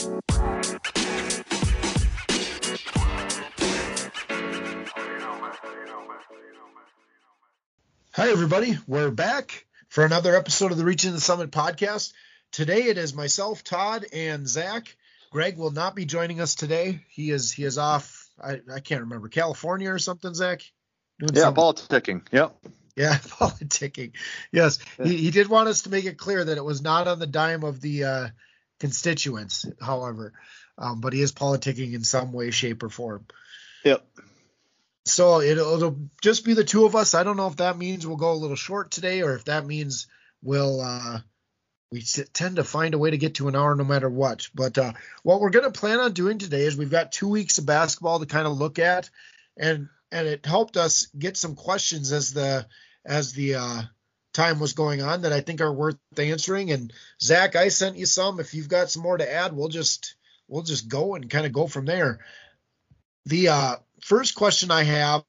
Hi, everybody. We're back for another episode of the Reaching the Summit podcast. Today it is myself, Todd, and Zach. Greg will not be joining us today. He is he is off. I, I can't remember California or something. Zach. Doing yeah, something. politicking. Yep. Yeah, politicking. Yes, he, he did want us to make it clear that it was not on the dime of the uh, constituents. However, um, but he is politicking in some way, shape, or form. Yep. So it'll, it'll just be the two of us. I don't know if that means we'll go a little short today, or if that means we'll uh, we tend to find a way to get to an hour no matter what. But uh, what we're going to plan on doing today is we've got two weeks of basketball to kind of look at, and and it helped us get some questions as the as the uh, time was going on that I think are worth answering. And Zach, I sent you some. If you've got some more to add, we'll just we'll just go and kind of go from there. The uh, first question I have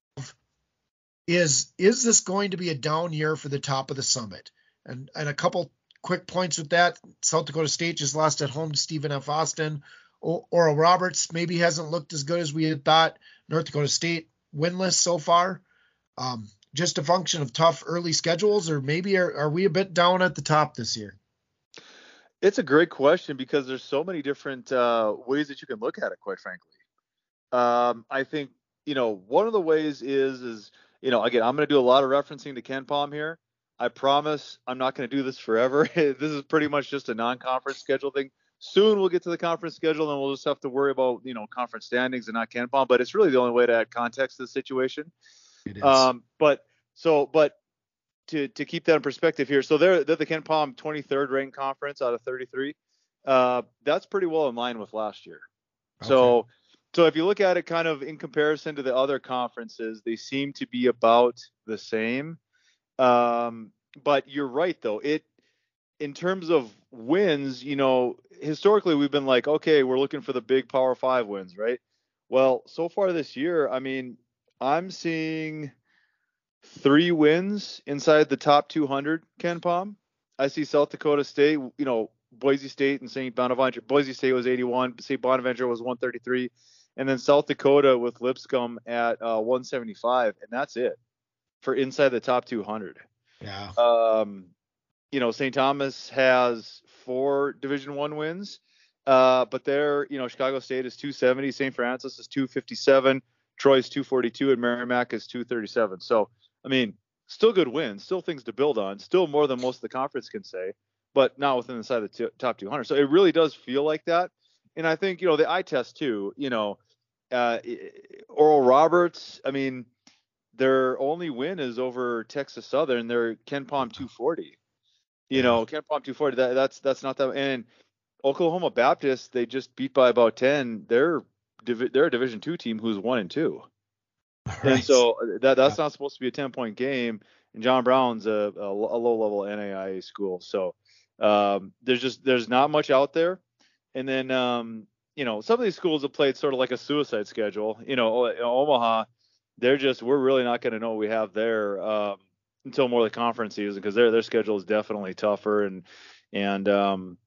is is this going to be a down year for the top of the summit? And and a couple quick points with that. South Dakota State just lost at home to Stephen F. Austin. Oral Roberts maybe hasn't looked as good as we had thought. North Dakota State winless so far. Um, just a function of tough early schedules, or maybe are, are we a bit down at the top this year? It's a great question because there's so many different uh, ways that you can look at it. Quite frankly, um, I think you know one of the ways is is you know again I'm going to do a lot of referencing to KenPom here. I promise I'm not going to do this forever. this is pretty much just a non-conference schedule thing. Soon we'll get to the conference schedule and we'll just have to worry about you know conference standings and not KenPom. But it's really the only way to add context to the situation. It is. Um, but so but to to keep that in perspective here, so they're they're the KenPom 23rd ranked conference out of 33. Uh, that's pretty well in line with last year. Okay. So so if you look at it kind of in comparison to the other conferences, they seem to be about the same. Um, but you're right though. It in terms of wins, you know, historically we've been like, okay, we're looking for the big Power Five wins, right? Well, so far this year, I mean, I'm seeing three wins inside the top 200. KenPom. I see South Dakota State, you know, Boise State and St. Bonaventure. Boise State was 81, St. Bonaventure was 133, and then South Dakota with Lipscomb at uh, 175, and that's it for inside the top 200. Yeah. Um, you know, St. Thomas has four Division One wins, uh, but there, you know, Chicago State is 270, St. Francis is 257, Troy's 242, and Merrimack is 237. So, I mean, still good wins, still things to build on, still more than most of the conference can say, but not within the side of the t- top 200. So it really does feel like that. And I think, you know, the eye test too, you know, uh, Oral Roberts, I mean, their only win is over Texas Southern. They're Palm 240. You know, KenPom 240. That, that's that's not that. And Oklahoma Baptist, they just beat by about 10. They're they're a Division two team who's one and two. Right. And so uh, that that's yeah. not supposed to be a 10 point game. And John Brown's a, a, a low level NAIA school. So um, there's just there's not much out there. And then um, you know some of these schools have played sort of like a suicide schedule. You know, Omaha they're just we're really not going to know what we have there um, until more of the conference season because their their schedule is definitely tougher and and um,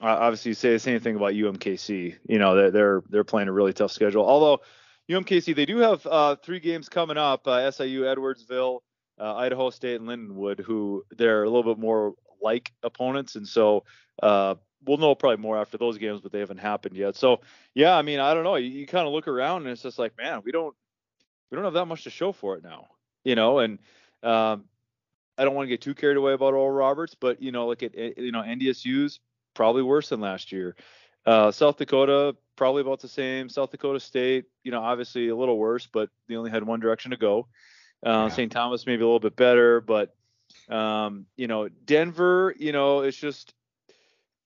obviously you say the same thing about UMKC. You know they're they're they're playing a really tough schedule. Although UMKC they do have uh, three games coming up: uh, SIU, Edwardsville, uh, Idaho State, and Lindenwood, who they're a little bit more like opponents, and so uh, we'll know probably more after those games, but they haven't happened yet. So yeah, I mean I don't know. You, you kind of look around and it's just like man, we don't we don't have that much to show for it now, you know. And um, I don't want to get too carried away about Oral Roberts, but you know, like at you know, NDSU's probably worse than last year. Uh, South Dakota probably about the same. South Dakota State, you know, obviously a little worse, but they only had one direction to go. Uh, yeah. St. Thomas maybe a little bit better, but um, you know, Denver, you know, it's just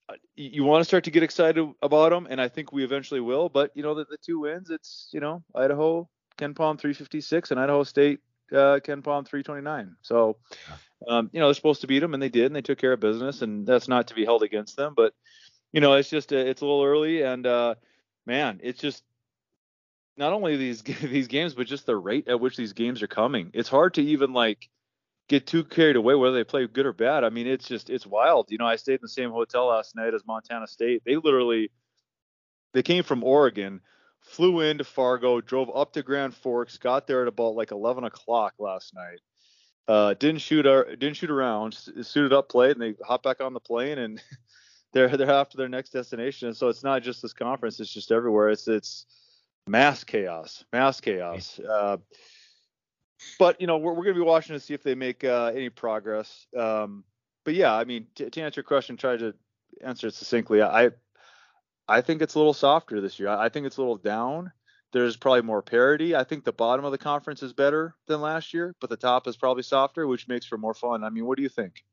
uh, you want to start to get excited about them, and I think we eventually will. But you know, the, the two wins, it's you know, Idaho, KenPom 356 and Idaho State uh, Palm 329. So, um, you know, they're supposed to beat them, and they did, and they took care of business, and that's not to be held against them. But, you know, it's just uh, it's a little early, and uh, man, it's just not only these these games, but just the rate at which these games are coming. It's hard to even like get too carried away whether they play good or bad. I mean, it's just it's wild. You know, I stayed in the same hotel last night as Montana State. They literally they came from Oregon, flew into Fargo, drove up to Grand Forks, got there at about like 11 o'clock last night. Uh, didn't shoot our, didn't shoot around, suited up, played, and they hop back on the plane and they're they're off to their next destination. And so it's not just this conference; it's just everywhere. It's it's mass chaos, mass chaos. Uh, but you know, we're, we're going to be watching to see if they make uh, any progress. Um, but yeah, I mean, to, to answer your question, try to answer it succinctly. I I think it's a little softer this year. I, I think it's a little down. There's probably more parity. I think the bottom of the conference is better than last year, but the top is probably softer, which makes for more fun. I mean, what do you think?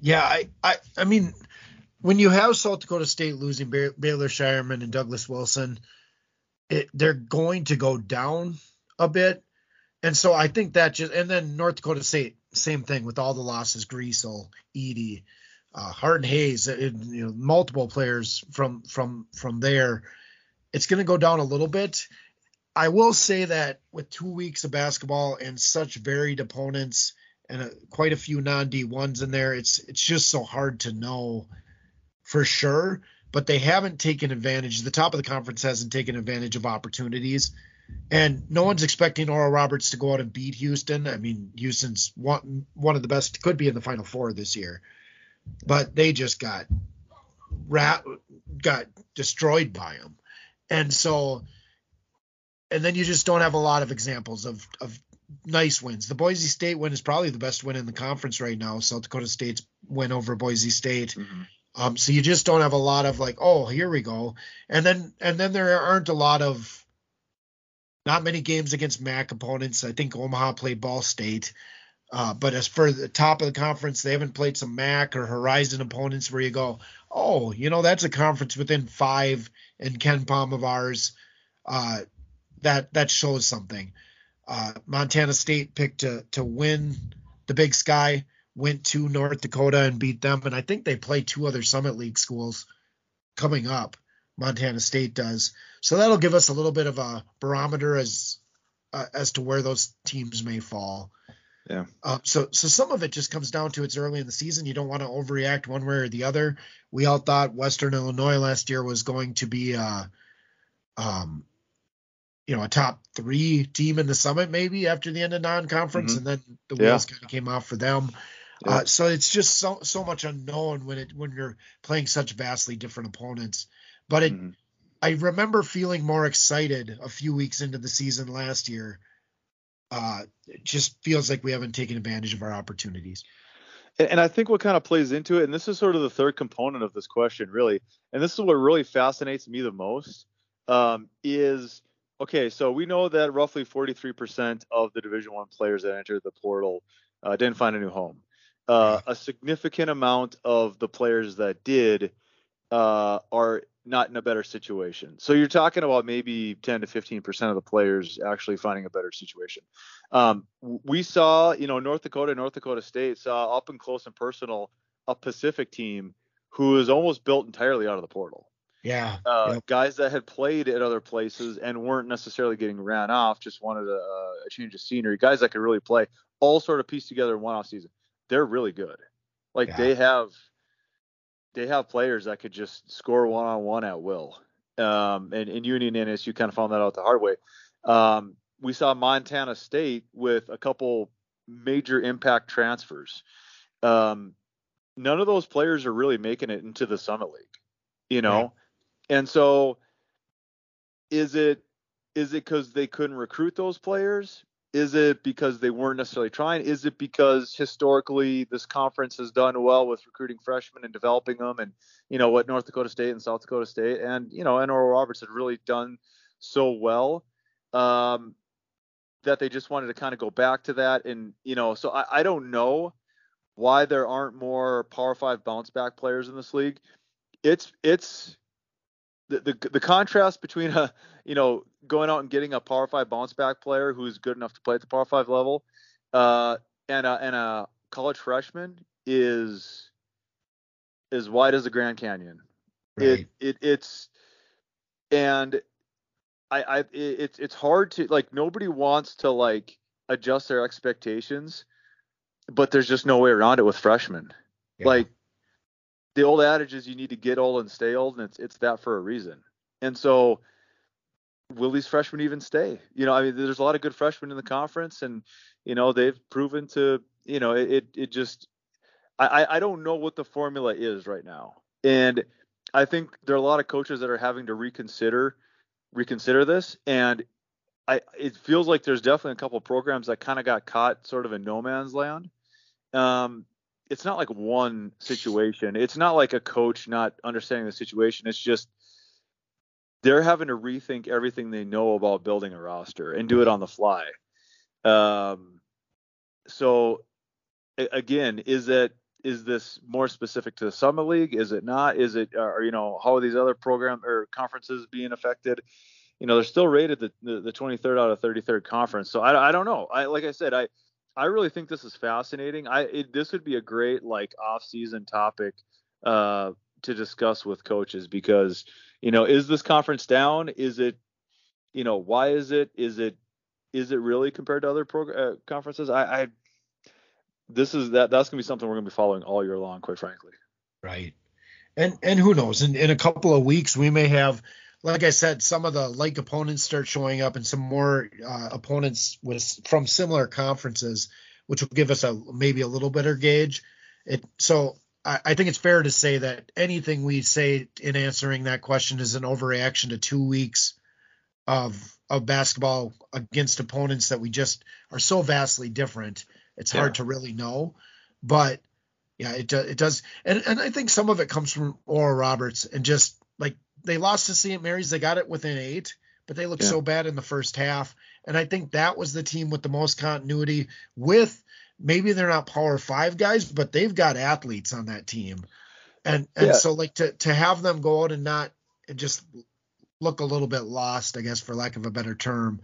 Yeah, I, I, I mean, when you have South Dakota State losing Baylor Scheierman and Douglas Wilson, it, they're going to go down a bit. And so I think that just, and then North Dakota State, same thing with all the losses, Griesel, Eady, uh, Harden Hayes, it, you know, multiple players from, from, from there. It's going to go down a little bit. I will say that with two weeks of basketball and such varied opponents and a, quite a few non D1s in there, it's, it's just so hard to know for sure, but they haven't taken advantage. The top of the conference hasn't taken advantage of opportunities. And no one's expecting Oral Roberts to go out and beat Houston. I mean, Houston's one one of the best, could be in the Final Four this year, but they just got rat got destroyed by them, and so, and then you just don't have a lot of examples of of nice wins. The Boise State win is probably the best win in the conference right now. South Dakota State's win over Boise State. Mm-hmm. Um, so you just don't have a lot of like, oh, here we go, and then and then there aren't a lot of not many games against MAC opponents. I think Omaha played Ball State. Uh, but as for the top of the conference, they haven't played some MAC or Horizon opponents where you go, oh, you know, that's a conference within five in Palm of ours. Uh, that that shows something. Uh, Montana State picked to to win the Big Sky went to North Dakota and beat them. And I think they play two other Summit League schools coming up. Montana State does. So that'll give us a little bit of a barometer as uh, as to where those teams may fall. Yeah. Uh, so so some of it just comes down to it's early in the season. You don't want to overreact one way or the other. We all thought Western Illinois last year was going to be uh um you know a top three team in the summit maybe after the end of non-conference, mm-hmm. and then the wheels yeah. kind of came off for them. Yeah. Uh, so it's just so so much unknown when it when you're playing such vastly different opponents. But it, mm-hmm. I remember feeling more excited a few weeks into the season last year. Uh, it just feels like we haven't taken advantage of our opportunities. And, and I think what kind of plays into it, and this is sort of the third component of this question, really, and this is what really fascinates me the most, um, is okay. So we know that roughly 43% of the Division One players that entered the portal uh, didn't find a new home uh, a significant amount of the players that did uh, are not in a better situation. So you're talking about maybe 10 to 15 percent of the players actually finding a better situation. Um, we saw, you know, North Dakota, North Dakota State saw up and close and personal a Pacific team who is almost built entirely out of the portal. Yeah. Uh, yep. Guys that had played at other places and weren't necessarily getting ran off, just wanted a, a change of scenery. Guys that could really play, all sort of pieced together in one off season they're really good. Like yeah. they have they have players that could just score one on one at will. Um, and, in Union and NSU kind of found that out the hard way. Um, we saw Montana State with a couple major impact transfers. Um, none of those players are really making it into the Summit League, you know? Yeah. And so is it is it because they couldn't recruit those players? Is it because they weren't necessarily trying? Is it because historically this conference has done well with recruiting freshmen and developing them, and you know what North Dakota State and South Dakota State and you know and Oral Roberts had really done so well um, that they just wanted to kind of go back to that, and you know so I, I don't know why there aren't more Power Five bounce back players in this league. It's it's the, the the contrast between a you know going out and getting a Power Five bounce back player who's good enough to play at the Power Five level, uh, and a, and a college freshman is as wide as the Grand Canyon. Right. It it it's and I I it's it's hard to like nobody wants to like adjust their expectations, but there's just no way around it with freshmen. Yeah. Like the old adage is you need to get old and stay old, and it's it's that for a reason. And so, will these freshmen even stay? You know, I mean, there's a lot of good freshmen in the conference, and you know they've proven to, you know, it it just, I I don't know what the formula is right now, and I think there are a lot of coaches that are having to reconsider reconsider this, and I it feels like there's definitely a couple programs that kind of got caught sort of in no man's land. Um, it's not like one situation. It's not like a coach not understanding the situation. It's just they're having to rethink everything they know about building a roster and do it on the fly. Um, so again, is it is this more specific to the Summit League? Is it not? Is it or you know how are these other program or conferences being affected? You know they're still rated the the, the 23rd out of 33rd conference. So I, I don't know. I like I said I I really think this is fascinating. I it, this would be a great like off season topic uh, to discuss with coaches because you know is this conference down? Is it you know why is it? Is it is it really compared to other pro- uh, conferences? I, I this is that that's gonna be something we're gonna be following all year long, quite frankly. Right. And and who knows? In in a couple of weeks we may have like I said, some of the like opponents start showing up, and some more uh, opponents with from similar conferences, which will give us a maybe a little better gauge. It so I, I think it's fair to say that anything we say in answering that question is an overreaction to two weeks of of basketball against opponents that we just are so vastly different. It's hard to really know, but yeah, it does. It does, and and I think some of it comes from Oral Roberts and just like they lost to St. Mary's. They got it within eight, but they looked yeah. so bad in the first half. And I think that was the team with the most continuity. With maybe they're not Power Five guys, but they've got athletes on that team. And and yeah. so like to to have them go out and not and just look a little bit lost, I guess for lack of a better term,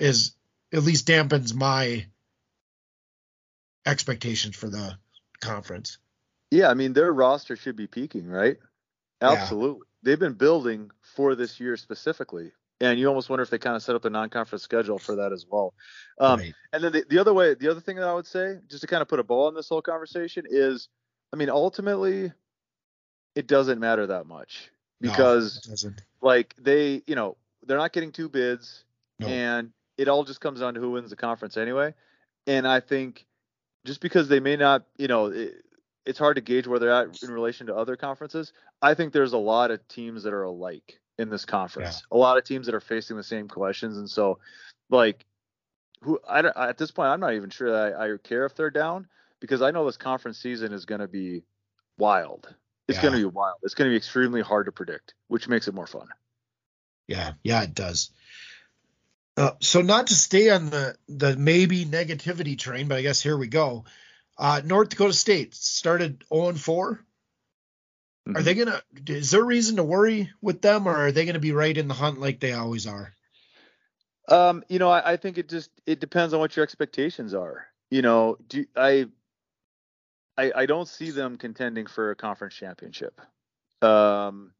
is at least dampens my expectations for the conference. Yeah, I mean their roster should be peaking, right? Absolutely. Yeah. They've been building for this year specifically. And you almost wonder if they kind of set up their non-conference schedule for that as well. Um, right. And then the, the other way, the other thing that I would say, just to kind of put a ball on this whole conversation, is, I mean, ultimately, it doesn't matter that much because, no, like, they, you know, they're not getting two bids, no. and it all just comes down to who wins the conference anyway. And I think just because they may not, you know, it, it's hard to gauge where they're at in relation to other conferences. I think there's a lot of teams that are alike in this conference. Yeah. A lot of teams that are facing the same questions, and so like who I don't, at this point I'm not even sure that I, I care if they're down because I know this conference season is going to be wild. It's yeah. going to be wild. It's going to be extremely hard to predict, which makes it more fun. Yeah, yeah, it does. Uh, so not to stay on the the maybe negativity train, but I guess here we go. Uh, North Dakota State started 0 4. Mm-hmm. Are they gonna? Is there reason to worry with them, or are they gonna be right in the hunt like they always are? Um, you know, I, I think it just it depends on what your expectations are. You know, do I, I I don't see them contending for a conference championship. Um,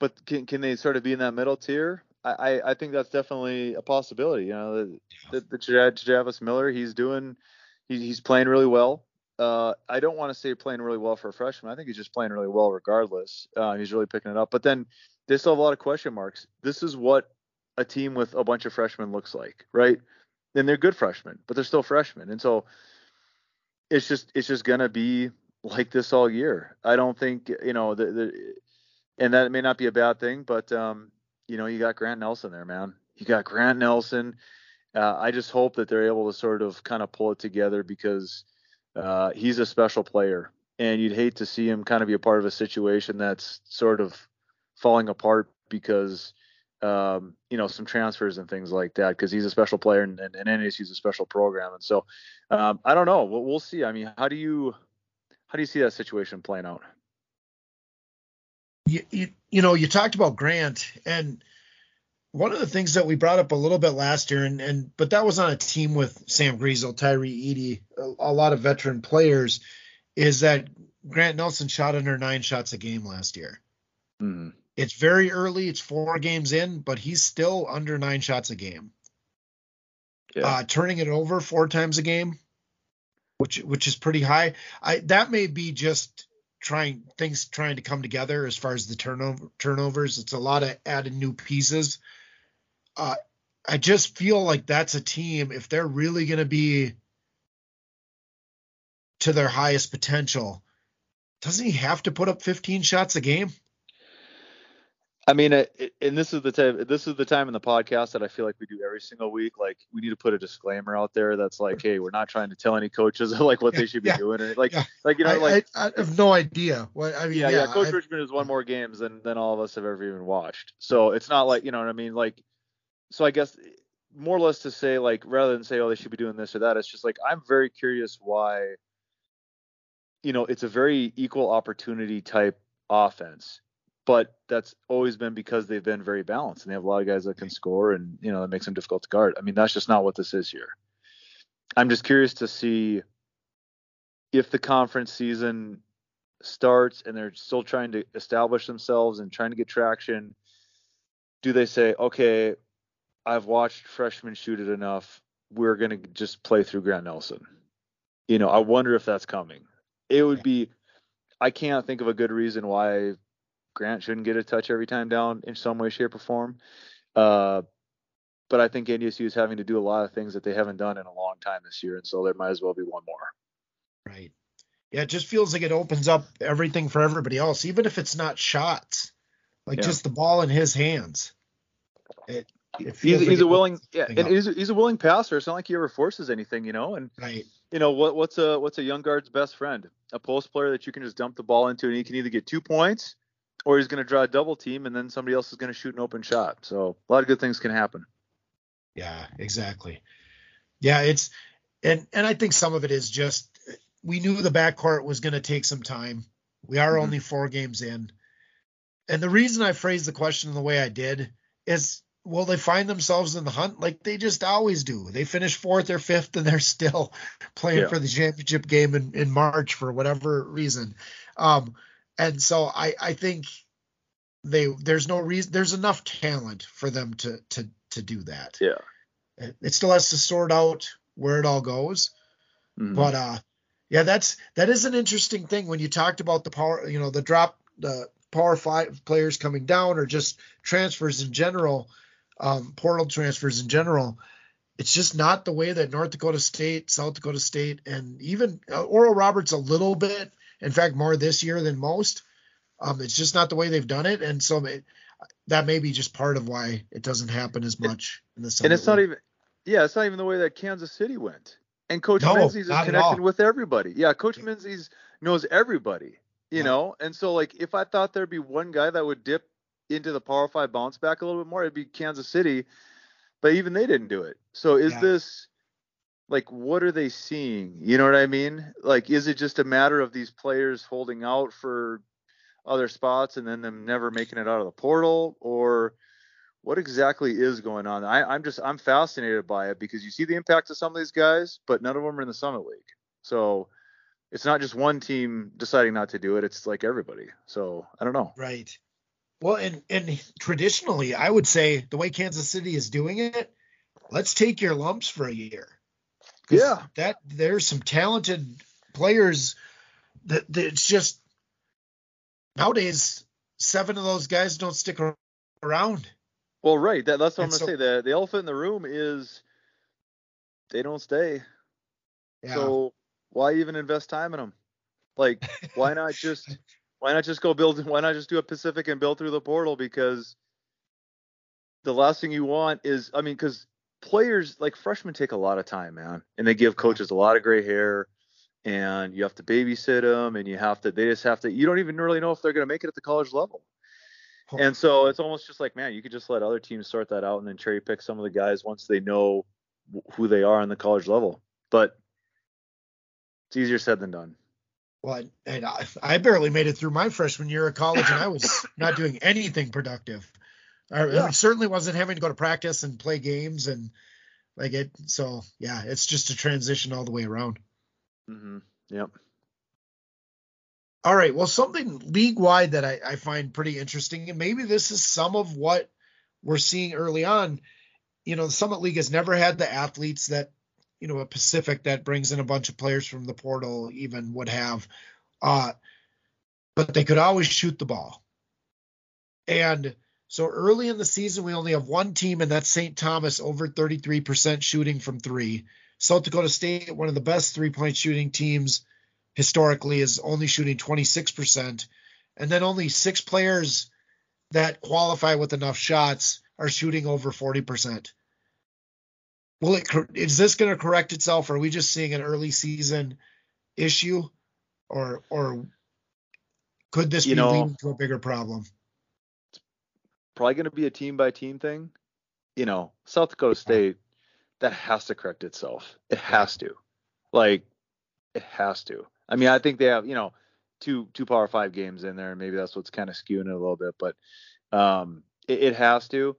but can can they sort of be in that middle tier? I I, think that's definitely a possibility. You know, the, the, the Travis Miller, he's doing he, he's playing really well. Uh, I don't want to say playing really well for a freshman. I think he's just playing really well regardless. Uh, he's really picking it up. But then they still have a lot of question marks. This is what a team with a bunch of freshmen looks like, right? And they're good freshmen, but they're still freshmen. And so it's just it's just gonna be like this all year. I don't think you know the, the and that may not be a bad thing, but um, you know you got Grant Nelson there, man. You got Grant Nelson uh, I just hope that they're able to sort of kind of pull it together because uh, he's a special player, and you'd hate to see him kind of be a part of a situation that's sort of falling apart because um, you know some transfers and things like that because he's a special player and, and, and a special program, and so um, I don't know. We'll, we'll see. I mean, how do you how do you see that situation playing out? You, you, you know, you talked about Grant and one of the things that we brought up a little bit last year, and, and but that was on a team with Sam Griesel, Tyree Eady, a, a, lot of veteran players, is that Grant Nelson shot under nine shots a game last year. Mm-hmm. It's very early; it's four games in, but he's still under nine shots a game. Yeah. Uh, turning it over four times a game, which which is pretty high. I that may be just trying things trying to come together as far as the turnover turnovers. It's a lot of adding new pieces. Uh, I just feel like that's a team if they're really going to be to their highest potential. Doesn't he have to put up 15 shots a game? I mean, and this is the time. This is the time in the podcast that I feel like we do every single week. Like we need to put a disclaimer out there that's like, "Hey, we're not trying to tell any coaches like what yeah, they should be yeah, doing." Or like, yeah. like you know, like I, I, have no idea. What I mean, yeah, yeah. Coach I, Richman has won more games than than all of us have ever even watched. So it's not like you know what I mean. Like, so I guess more or less to say like rather than say, "Oh, they should be doing this or that," it's just like I'm very curious why. You know, it's a very equal opportunity type offense but that's always been because they've been very balanced and they have a lot of guys that can score and you know that makes them difficult to guard. I mean, that's just not what this is here. I'm just curious to see if the conference season starts and they're still trying to establish themselves and trying to get traction. Do they say, okay, I've watched freshmen shoot it enough. We're going to just play through Grant Nelson. You know, I wonder if that's coming. It would be, I can't think of a good reason why Grant shouldn't get a touch every time down in some way, shape, or form. Uh, but I think NDSU is having to do a lot of things that they haven't done in a long time this year, and so there might as well be one more. Right. Yeah, it just feels like it opens up everything for everybody else, even if it's not shots, like yeah. just the ball in his hands. It he's, like he's a willing, yeah, and he's, he's a willing passer. It's not like he ever forces anything, you know. And right. you know what? What's a what's a young guard's best friend? A post player that you can just dump the ball into, and he can either get two points or he's going to draw a double team and then somebody else is going to shoot an open shot. So a lot of good things can happen. Yeah, exactly. Yeah, it's and and I think some of it is just we knew the backcourt was going to take some time. We are mm-hmm. only four games in. And the reason I phrased the question the way I did is will they find themselves in the hunt like they just always do? They finish fourth or fifth and they're still playing yeah. for the championship game in, in March for whatever reason. Um, and so I I think they there's no reason there's enough talent for them to to to do that. Yeah. It, it still has to sort out where it all goes. Mm-hmm. But uh yeah, that's that is an interesting thing when you talked about the power, you know, the drop the power five players coming down or just transfers in general, um, portal transfers in general. It's just not the way that North Dakota State, South Dakota State, and even uh, Oral Roberts a little bit in fact, more this year than most. Um, it's just not the way they've done it, and so it, that may be just part of why it doesn't happen as much in the. And it's not even, yeah, it's not even the way that Kansas City went. And Coach no, Menzies is connected with everybody. Yeah, Coach Menzies knows everybody, you yeah. know. And so, like, if I thought there'd be one guy that would dip into the Power Five bounce back a little bit more, it'd be Kansas City. But even they didn't do it. So is yeah. this like what are they seeing? You know what I mean? Like is it just a matter of these players holding out for other spots and then them never making it out of the portal or what exactly is going on? I, am just I'm fascinated by it because you see the impact of some of these guys, but none of them are in the Summit League. So it's not just one team deciding not to do it; it's like everybody. So I don't know. Right. Well, and and traditionally, I would say the way Kansas City is doing it, let's take your lumps for a year. Yeah, that there's some talented players that, that it's just nowadays seven of those guys don't stick around. Well, right. That, that's what and I'm gonna say. The the elephant in the room is they don't stay. Yeah. So why even invest time in them? Like, why not just why not just go build? Why not just do a Pacific and build through the portal? Because the last thing you want is, I mean, because players like freshmen take a lot of time, man, and they give coaches a lot of gray hair, and you have to babysit them, and you have to. They just have to. You don't even really know if they're going to make it at the college level. And so it's almost just like, man, you could just let other teams sort that out and then cherry pick some of the guys once they know who they are on the college level. But it's easier said than done. Well, and I, I barely made it through my freshman year of college, and I was not doing anything productive. I, yeah. certainly wasn't having to go to practice and play games and like it. So yeah, it's just a transition all the way around. Mm-hmm. Yep. All right. Well, something league wide that I, I find pretty interesting, and maybe this is some of what we're seeing early on. You know, the Summit League has never had the athletes that, you know, a Pacific that brings in a bunch of players from the portal even would have. Uh, but they could always shoot the ball. And so early in the season, we only have one team, and that's St. Thomas, over 33% shooting from three. South Dakota State, one of the best three point shooting teams historically, is only shooting 26%. And then only six players that qualify with enough shots are shooting over 40%. Will it is this going to correct itself or are we just seeing an early season issue or or could this you be know, leading to a bigger problem? It's probably going to be a team by team thing. You know, South Dakota State that has to correct itself. It has to. Like it has to. I mean, I think they have, you know, two two power five games in there, and maybe that's what's kind of skewing it a little bit, but um it, it has to.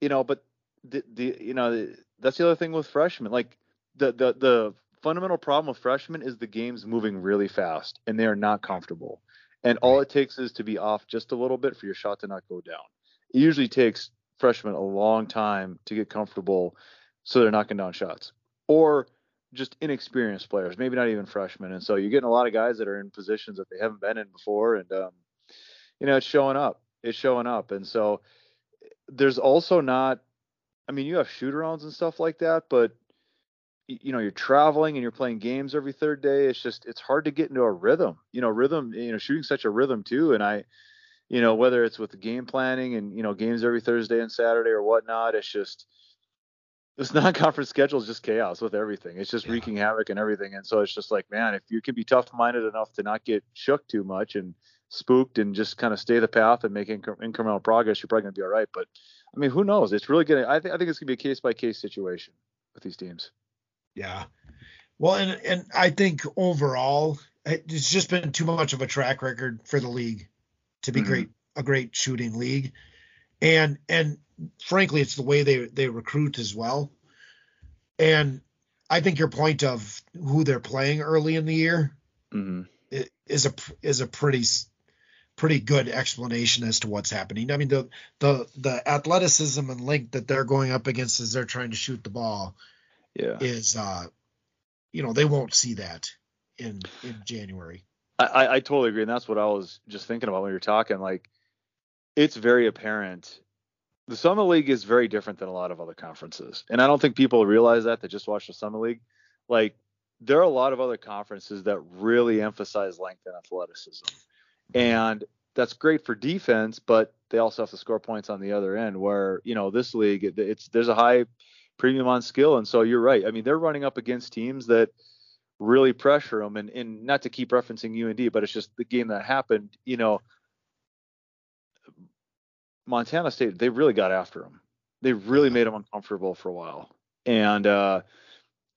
You know, but the, the you know that's the other thing with freshmen. Like the the the fundamental problem with freshmen is the game's moving really fast and they are not comfortable. And all it takes is to be off just a little bit for your shot to not go down. It usually takes freshmen a long time to get comfortable so they're knocking down shots. Or just inexperienced players, maybe not even freshmen. And so you're getting a lot of guys that are in positions that they haven't been in before. And, um, you know, it's showing up. It's showing up. And so there's also not I mean, you have shoot arounds and stuff like that, but you know, you're traveling and you're playing games every third day. It's just it's hard to get into a rhythm. You know, rhythm. You know, shooting such a rhythm too. And I, you know, whether it's with the game planning and you know games every Thursday and Saturday or whatnot, it's just this non-conference schedule is just chaos with everything. It's just yeah. wreaking havoc and everything. And so it's just like, man, if you can be tough-minded enough to not get shook too much and spooked and just kind of stay the path and make inc- incremental progress, you're probably gonna be all right. But I mean, who knows? It's really gonna. I think I think it's gonna be a case by case situation with these teams. Yeah. Well, and and I think overall, it's just been too much of a track record for the league to be mm-hmm. great, a great shooting league, and and frankly, it's the way they they recruit as well. And I think your point of who they're playing early in the year mm-hmm. is a is a pretty pretty good explanation as to what's happening. I mean, the the the athleticism and length that they're going up against as they're trying to shoot the ball, yeah, is uh, you know, they won't see that in in January. I, I totally agree, and that's what I was just thinking about when you're talking. Like, it's very apparent. The Summit League is very different than a lot of other conferences, and I don't think people realize that. They just watch the Summit League. Like, there are a lot of other conferences that really emphasize length and athleticism and that's great for defense, but they also have to score points on the other end. Where you know this league, it, it's there's a high premium on skill, and so you're right. I mean, they're running up against teams that really pressure them, and and not to keep referencing UND, but it's just the game that happened. You know, Montana State, they really got after them. They really made them uncomfortable for a while, and uh,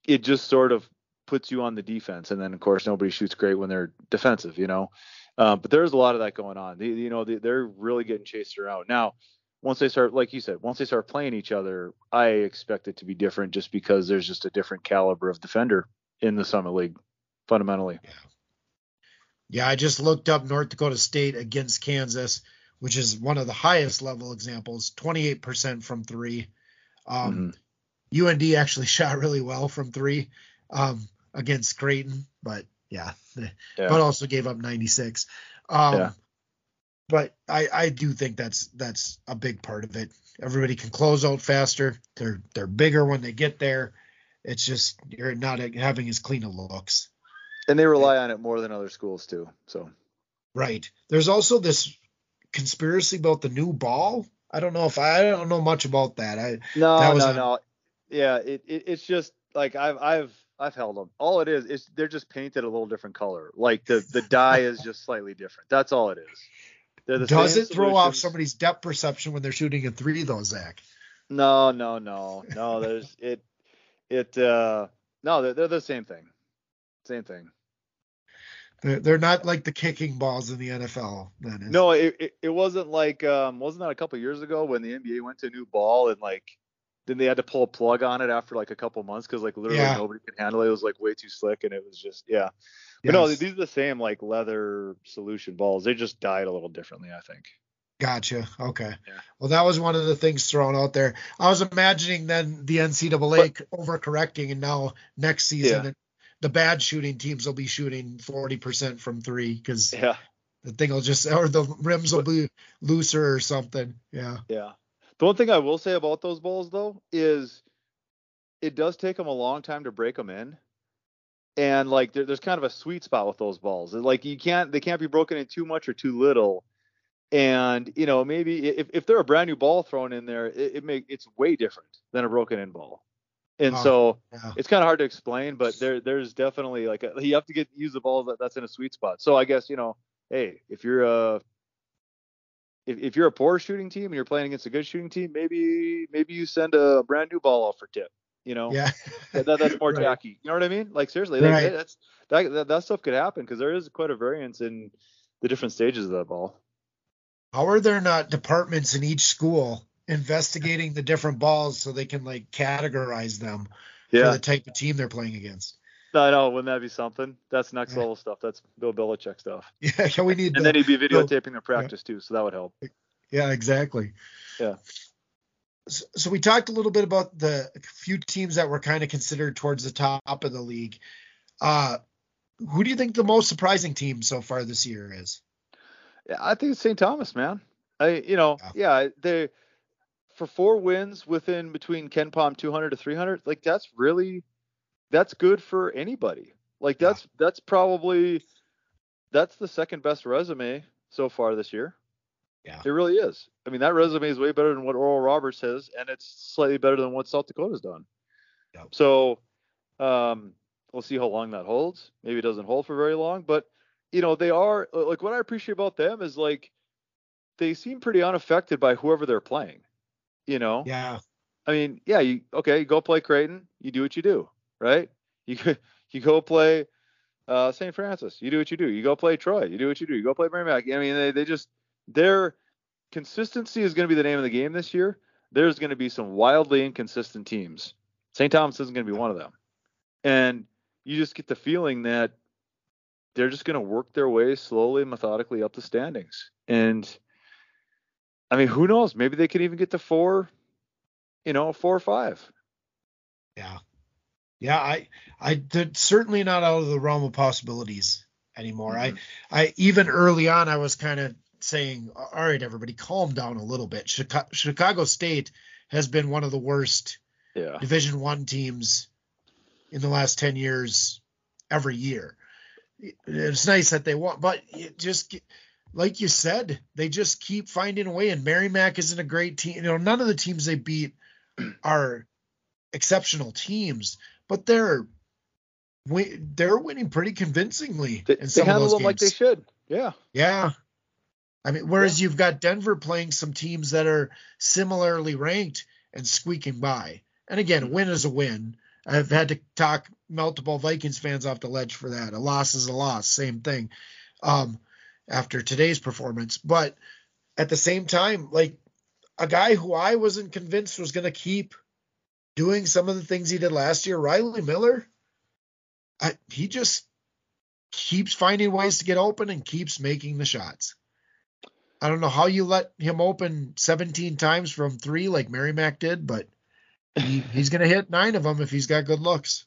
it just sort of puts you on the defense. And then of course nobody shoots great when they're defensive, you know. Uh, but there's a lot of that going on. They, you know, they, they're really getting chased around now. Once they start, like you said, once they start playing each other, I expect it to be different, just because there's just a different caliber of defender in the Summit League, fundamentally. Yeah. Yeah, I just looked up North Dakota State against Kansas, which is one of the highest level examples, 28% from three. Um, mm-hmm. UND actually shot really well from three um, against Creighton, but yeah, yeah. but also gave up 96. Um, yeah. But I, I do think that's that's a big part of it. Everybody can close out faster. They're they're bigger when they get there. It's just you're not having as clean a looks. And they rely on it more than other schools too. So. Right. There's also this conspiracy about the new ball. I don't know if I, I don't know much about that. I no that no no. Yeah, it, it it's just like I've I've I've held them. All it is is they're just painted a little different color. Like the the dye is just slightly different. That's all it is. The Does it throw off somebody's depth perception when they're shooting a three though, Zach? No, no, no, no. There's it, it. uh No, they're, they're the same thing. Same thing. They're, they're not like the kicking balls in the NFL. Then no, it, it, it wasn't like um wasn't that a couple years ago when the NBA went to a new ball and like then they had to pull a plug on it after like a couple months because like literally yeah. nobody could handle it. It was like way too slick and it was just yeah. But yes. no, these are the same like leather solution balls. They just dyed a little differently, I think. Gotcha. Okay. Yeah. Well, that was one of the things thrown out there. I was imagining then the NCAA but, overcorrecting, and now next season yeah. the bad shooting teams will be shooting 40% from three because yeah. the thing will just or the rims will be looser or something. Yeah. Yeah. The one thing I will say about those balls though is it does take them a long time to break them in. And like there, there's kind of a sweet spot with those balls. Like you can't they can't be broken in too much or too little. And you know maybe if, if they're a brand new ball thrown in there, it, it make it's way different than a broken in ball. And Oh, so Yeah. it's kind of hard to explain, but there there's definitely like a, you have to get use the ball that, that's in a sweet spot. So I guess you know, hey, if you're a if, if you're a poor shooting team and you're playing against a good shooting team, maybe maybe you send a brand new ball off for tip. You know, Yeah. that, that- that's more Right. tacky. You know what I mean? Like seriously, Right. that's that, that that stuff could happen because there is quite a variance in the different stages of that ball. How are there not departments in each school investigating the different balls so they can like categorize them for the type of team they're playing against? I know. Wouldn't that be something? That's next Yeah. level stuff. That's Bill Belichick stuff. Yeah, yeah, we need. And the- then he'd be videotaping their practice too, so that would help. Yeah, exactly. Yeah. So, so we talked a little bit about the few teams that were kind of considered towards the top of the league. Uh, who do you think the most surprising team so far this year is? Yeah, I think it's St. Thomas, man. I, you know, yeah, they for four wins within between KenPom 200 to 300, like that's really that's good for anybody. Like Yeah. that's that's probably that's the second best resume so far this year. Yeah. It really is. I mean, that resume is way better than what Oral Roberts has, and it's slightly better than what South Dakota's done. Yep. So, um, we'll see how long that holds. Maybe it doesn't hold for very long, but you know, they are like what I appreciate about them is like they seem pretty unaffected by whoever they're playing. You know, Yeah, I mean, yeah, you okay, you go play Creighton, you do what you do, right? You go- you go play uh, St. Francis, you do what you do. You go play Troy, you do what you do. You go play Merrimack. I mean, they, they just their consistency is going to be the name of the game this year. There's going to be some wildly inconsistent teams. St. Thomas isn't going to be one of them, and you just get the feeling that they're just going to work their way slowly methodically up the standings. And I mean, who knows? Maybe they could even get to four, you know, four or five. yeah, yeah. I, I, certainly not out of the realm of possibilities anymore. Mhm. I, I even early on, I was kind of saying, all right, everybody, calm down a little bit. Chicago, Chicago State has been one of the worst Yeah. Division One teams in the last ten years every year. It's nice that they won, but it just like you said, they just keep finding a way. And Merrimack isn't a great team. You know, none of the teams they beat are exceptional teams, but they're they're winning pretty convincingly They, in they some of handle those them like they should. Yeah. Yeah. I mean, whereas you've got Denver playing some teams that are similarly ranked and squeaking by. And again, a win is a win. I've had to talk multiple Vikings fans off the ledge for that. A loss is a loss, same thing. Um, after today's performance, but at the same time, like a guy who I wasn't convinced was going to keep doing some of the things he did last year, Riley Miller. I, he just keeps finding ways to get open and keeps making the shots. I don't know how you let him open 17 times from three like Merrimack did, but he, he's going to hit nine of them if he's got good looks.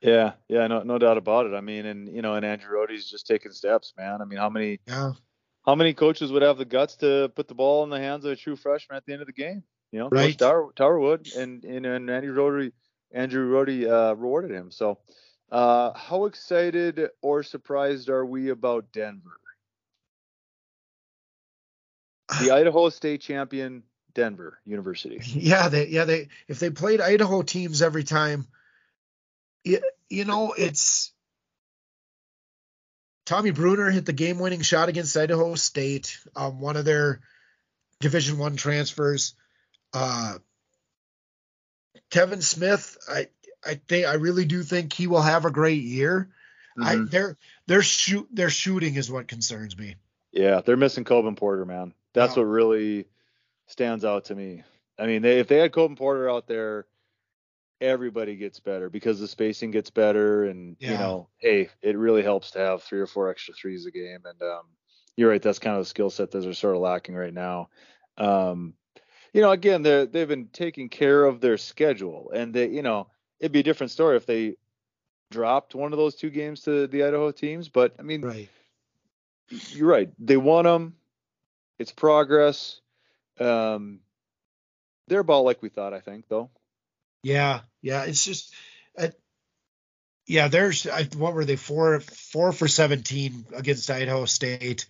Yeah. Yeah. No, no doubt about it. I mean, and you know, and Andrew Rohde's just taking steps, man. I mean, how many, Yeah, how many coaches would have the guts to put the ball in the hands of a true freshman at the end of the game? You know, Right. Tauer, Towerwood and, and, and Andrew Rohde, Andrew Rohde, uh, rewarded him. So, uh, how excited or surprised are we about Denver? The Idaho State champion, Denver University. yeah, they yeah they if they played Idaho teams every time, you, you know it's Tommy Bruner hit the game-winning shot against Idaho State, um, one of their Division One transfers. Uh, Kevin Smith, I I think I really do think he will have a great year. I Mhm. their their shoot their shooting is what concerns me. Yeah, they're missing Coban Porter, man. That's Yeah. what really stands out to me. I mean, they, if they had Coban Porter out there, everybody gets better because the spacing gets better, and you know, hey, it really helps to have three or four extra threes a game. And um, you're right, that's kind of the skill set that they're sort of lacking right now. Um, you know, again, they they've been taking care of their schedule, and they, you know, it'd be a different story if they dropped one of those two games to the Idaho teams. But I mean, Right. you're right. They won them. It's progress. Um, they're about like we thought, I think, though. Yeah, yeah. It's just, uh, yeah. There's I, what were they four four for seventeen against Idaho State.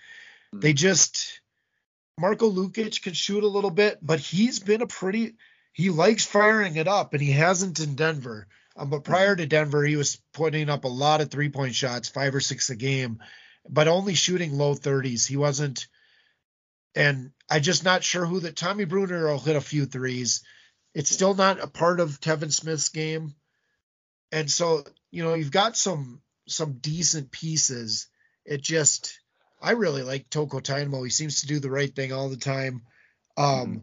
Mm-hmm. They just Marko Lukic can shoot a little bit, but he's been a pretty he likes firing it up, and he hasn't in Denver. Um, but prior to Denver, he was putting up a lot of three point shots, five or six a game, but only shooting low 30s. He wasn't, and I'm just not sure who that Tommy Bruner will hit a few threes. It's still not a part of Tevin Smith's game, and so you know you've got some some decent pieces. It just I really like Touko Tainamo. He seems to do the right thing all the time. Um, mm-hmm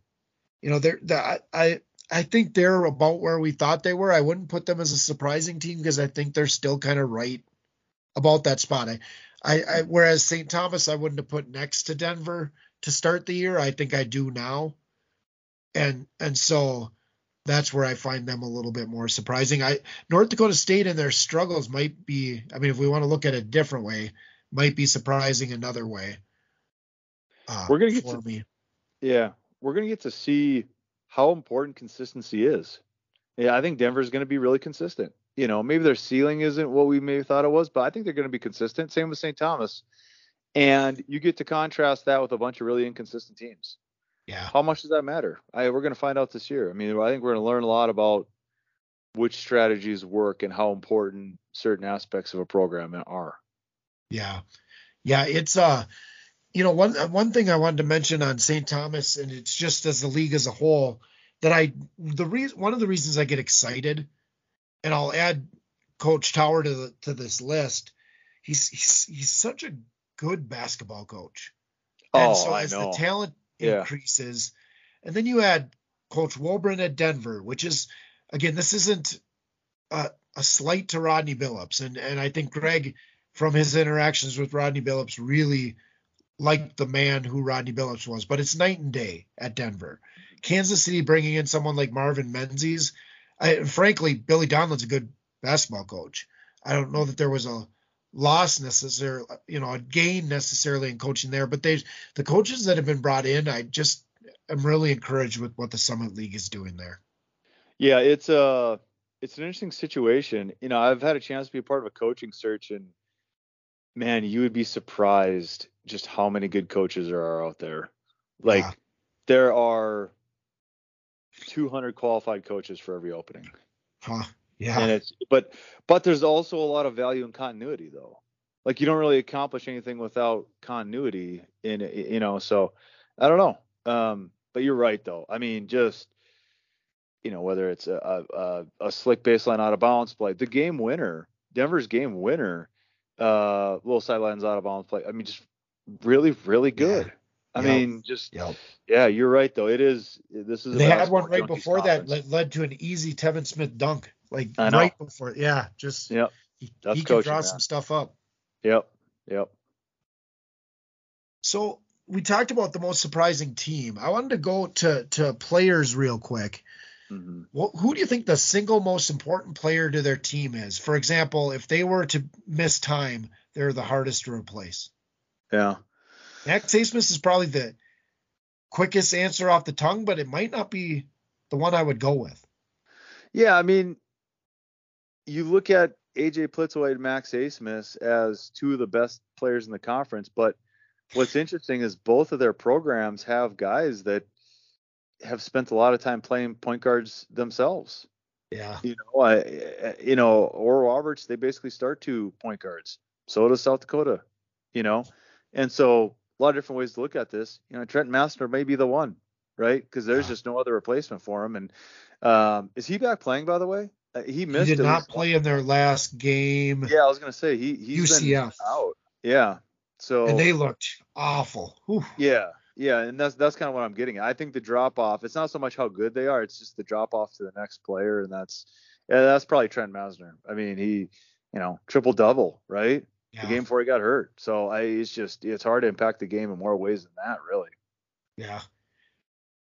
you know, they're the, I I think they're about where we thought they were. I wouldn't put them as a surprising team because I think they're still kind of right about that spot. I, I, I whereas St. Thomas I wouldn't have put next to Denver to start the year. I think I do now, and and so that's where I find them a little bit more surprising. I North Dakota State and their struggles might be. I mean, if we want to look at it a different way, might be surprising another way. Uh, We're gonna get to, me. Yeah, we're going to get to see how important consistency is. Yeah, I think Denver's going to be really consistent. You know, maybe their ceiling isn't what we maybe thought it was, but I think they're going to be consistent. Same with St. Thomas. And you get to contrast that with a bunch of really inconsistent teams. Yeah. How much does that matter? I, we're going to find out this year. I mean, I think we're going to learn a lot about which strategies work and how important certain aspects of a program are. Yeah. Yeah, it's uh you know, one one thing I wanted to mention on St. Thomas, and it's just as the league as a whole, that I the reason one of the reasons I get excited, and I'll add Coach Tauer to the to this list. He's he's, he's such a good basketball coach. And oh, so as the talent yeah. increases, and then you add Coach Wulbrun at Denver, which is again, this isn't a, a slight to Rodney Billups, and and I think Greg from his interactions with Rodney Billups really like the man who Rodney Billups was, but it's night and day at Denver. Kansas City bringing in someone like Marvin Menzies. I, frankly, Billy Donlon's a good basketball coach. I don't know that there was a loss necessarily, you know, a gain necessarily in coaching there, but they, the coaches that have been brought in, I just am really encouraged with what the Summit League is doing there. Yeah, it's a, uh, it's an interesting situation. You know, I've had a chance to be a part of a coaching search and man, you would be surprised just how many good coaches there are out there. Like yeah. there are 200 qualified coaches for every opening. Huh. Yeah. And it's but but there's also a lot of value in continuity though. Like you don't really accomplish anything without continuity in you know, so I don't know. Um but you're right though. I mean just you know whether it's a a, a slick baseline out of bounds play, the game winner, Denver's game winner uh little sidelines out of bounds play. I mean just really, really good. Yeah. I yep. mean, just yep. yeah, you're right though. It is. This is. They had one right before conference. that led, to an easy Tevin Smith dunk, like right before. Yeah, just yep. He, That's he can draw man. some stuff up. Yep. Yep. So we talked about the most surprising team. I wanted to go to to players real quick. Mm-hmm. Well, who do you think the single most important player to their team is? For example, if they were to miss time, they're the hardest to replace. Yeah. Max Abmas is probably the quickest answer off the tongue, but it might not be the one I would go with. Yeah, I mean, you look at AJ Plitzuweit and Max Abmas as two of the best players in the conference, but what's interesting is both of their programs have guys that have spent a lot of time playing point guards themselves. Yeah. You know, I, you know, Oral Roberts, they basically start two point guards. So does South Dakota, you know. And so a lot of different ways to look at this. You know, Trent Massner may be the one, right? Because there's yeah. just no other replacement for him. And um, is he back playing, by the way? Uh, he missed. He did not play in their last game. Yeah, I was gonna say he he's UCF out. Yeah. So and they looked awful. Whew. Yeah, yeah, and that's that's kind of what I'm getting at. I think the drop off. It's not so much how good they are. It's just the drop off to the next player, and that's yeah, that's probably Trent Massner. I mean, he, you know, triple double, right? yeah. the game before he got hurt. So I, it's just it's hard to impact the game in more ways than that, really. Yeah.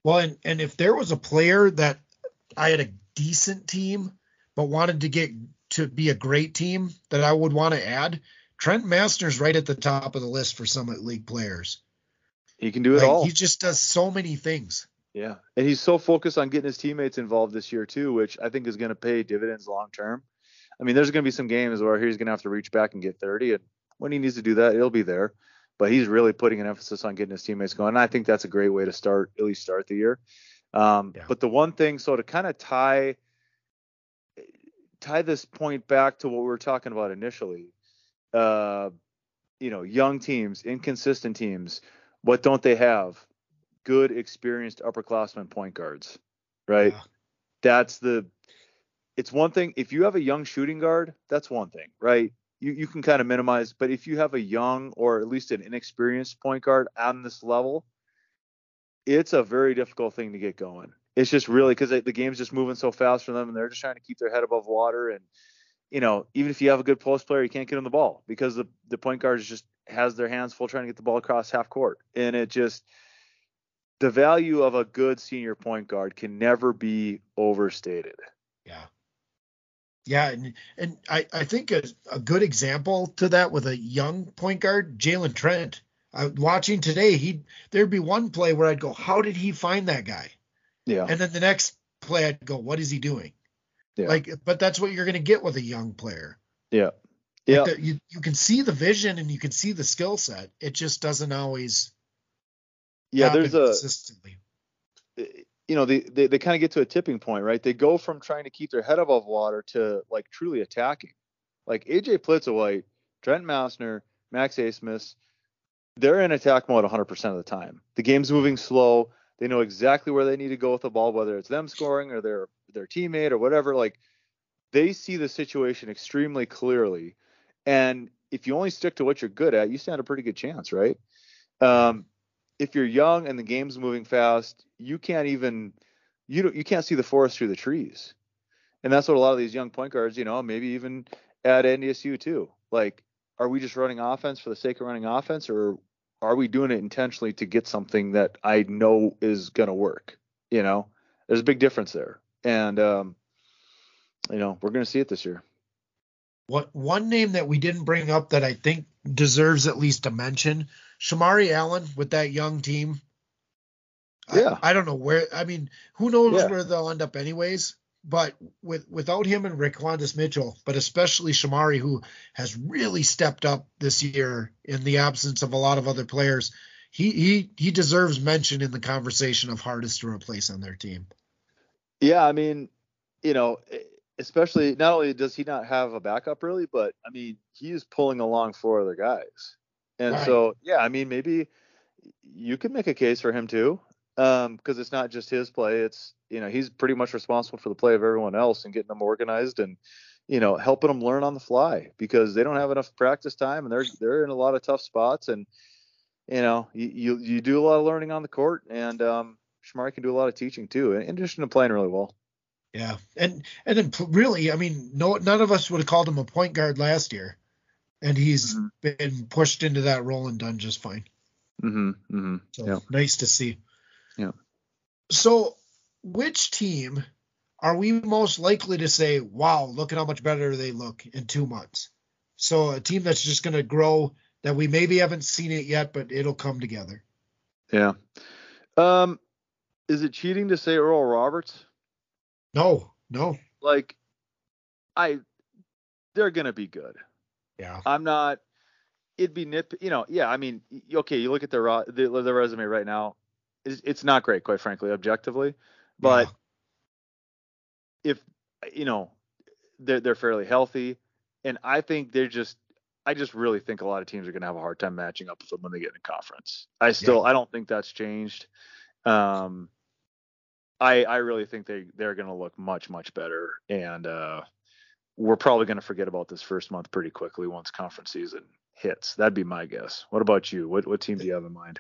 Well, and and if there was a player that I had a decent team but wanted to get to be a great team that I would want to add, Trent Massner right at the top of the list for Summit League players. He can do it Like, all. He just does so many things. Yeah, and he's so focused on getting his teammates involved this year too, which I think is going to pay dividends long term. I mean, there's going to be some games where he's going to have to reach back and get 30, and when he needs to do that, he'll be there. But he's really putting an emphasis on getting his teammates going. And I think that's a great way to start, at least start the year. Um, Yeah. But the one thing, so to kind of tie tie this point back to what we were talking about initially, uh, you know, young teams, inconsistent teams, what don't they have? Good, experienced upperclassmen point guards, right? Yeah. That's the. It's one thing if you have a young shooting guard, that's one thing, right? You you can kind of minimize, but if you have a young or at least an inexperienced point guard on this level, it's a very difficult thing to get going. It's just really because the game's just moving so fast for them, and they're just trying to keep their head above water. And you know, even if you have a good post player, you can't get him the ball because the the point guard just has their hands full trying to get the ball across half court, and it just the value of a good senior point guard can never be overstated. Yeah. Yeah, and and I, I think a, a good example to that with a young point guard, Jalen Trent. I watching today, he there'd be one play where I'd go, How did he find that guy? Yeah, And then the next play I'd go, What is he doing? Yeah. Like but that's what you're gonna get with a young player. yeah, Like yeah. the- you you can see the vision and you can see the skill set. It just doesn't always yeah. There's a consistently. Eh, you know, they, they, they kind of get to a tipping point, right? They go from trying to keep their head above water to like truly attacking. Like AJ Plitzuweit, Trent Massner, Max Abmas, they're in attack mode 100% of the time. The game's moving slow. They know exactly where they need to go with the ball, whether it's them scoring or their their teammate or whatever. Like they see the situation extremely clearly, and if you only stick to what you're good at, you stand a pretty good chance, right? Um, if you're young and the game's moving fast, you can't even you don't you can't see the forest through the trees. And that's what a lot of these young point guards, you know, maybe even at NDSU too. Like, are we just running offense for the sake of running offense, or are we doing it intentionally to get something that I know is gonna work? You know, there's a big difference there, and um, you know, we're gonna see it this year. What one name that we didn't bring up that I think deserves at least a mention, Shamari Allen with that young team. I- Yeah. I, don't know where. I mean, who knows Yeah. where they'll end up anyways. But with without him and Raquandis Mitchell, but especially Shamari, who has really stepped up this year in the absence of a lot of other players, he he he deserves mention in the conversation of hardest to replace on their team. Yeah, I mean, you know, especially not only does he not have a backup really, but I mean, he is pulling along four other guys. And Right. so, yeah, I mean, maybe you could make a case for him too. Um, because it's not just his play, it's you know, he's pretty much responsible for the play of everyone else and getting them organized and you know, helping them learn on the fly because they don't have enough practice time and they're they're in a lot of tough spots and you know, you you, you do a lot of learning on the court and um Shamari can do a lot of teaching too, in addition to playing really well. Yeah, and and then really, I mean, no, none of us would have called him a point guard last year, and he's Mhm. been pushed into that role and done just fine. Mm-hmm. Mm-hmm. So Yeah. nice to see. Yeah. So, which team are we most likely to say, "Wow, look at how much better they look in two months"? So, a team that's just going to grow that we maybe haven't seen it yet, but it'll come together. Yeah. Um, is it cheating to say Oral Roberts? No, no, Like, I, they're gonna be good. yeah, I'm not. It'd be nip. You know. Yeah. I mean, okay. You look at their ro- the, the resume right now. It's, it's not great, quite frankly, objectively. But Yeah. if you know, they're they're fairly healthy, and I think they're just. I just really think a lot of teams are going to have a hard time matching up with them when they get in conference. I still, I don't think that's changed. Um, I I really think they they're going to look much much better, and uh, we're probably going to forget about this first month pretty quickly once conference season hits. That'd be my guess. What about you? What what team do you have in mind?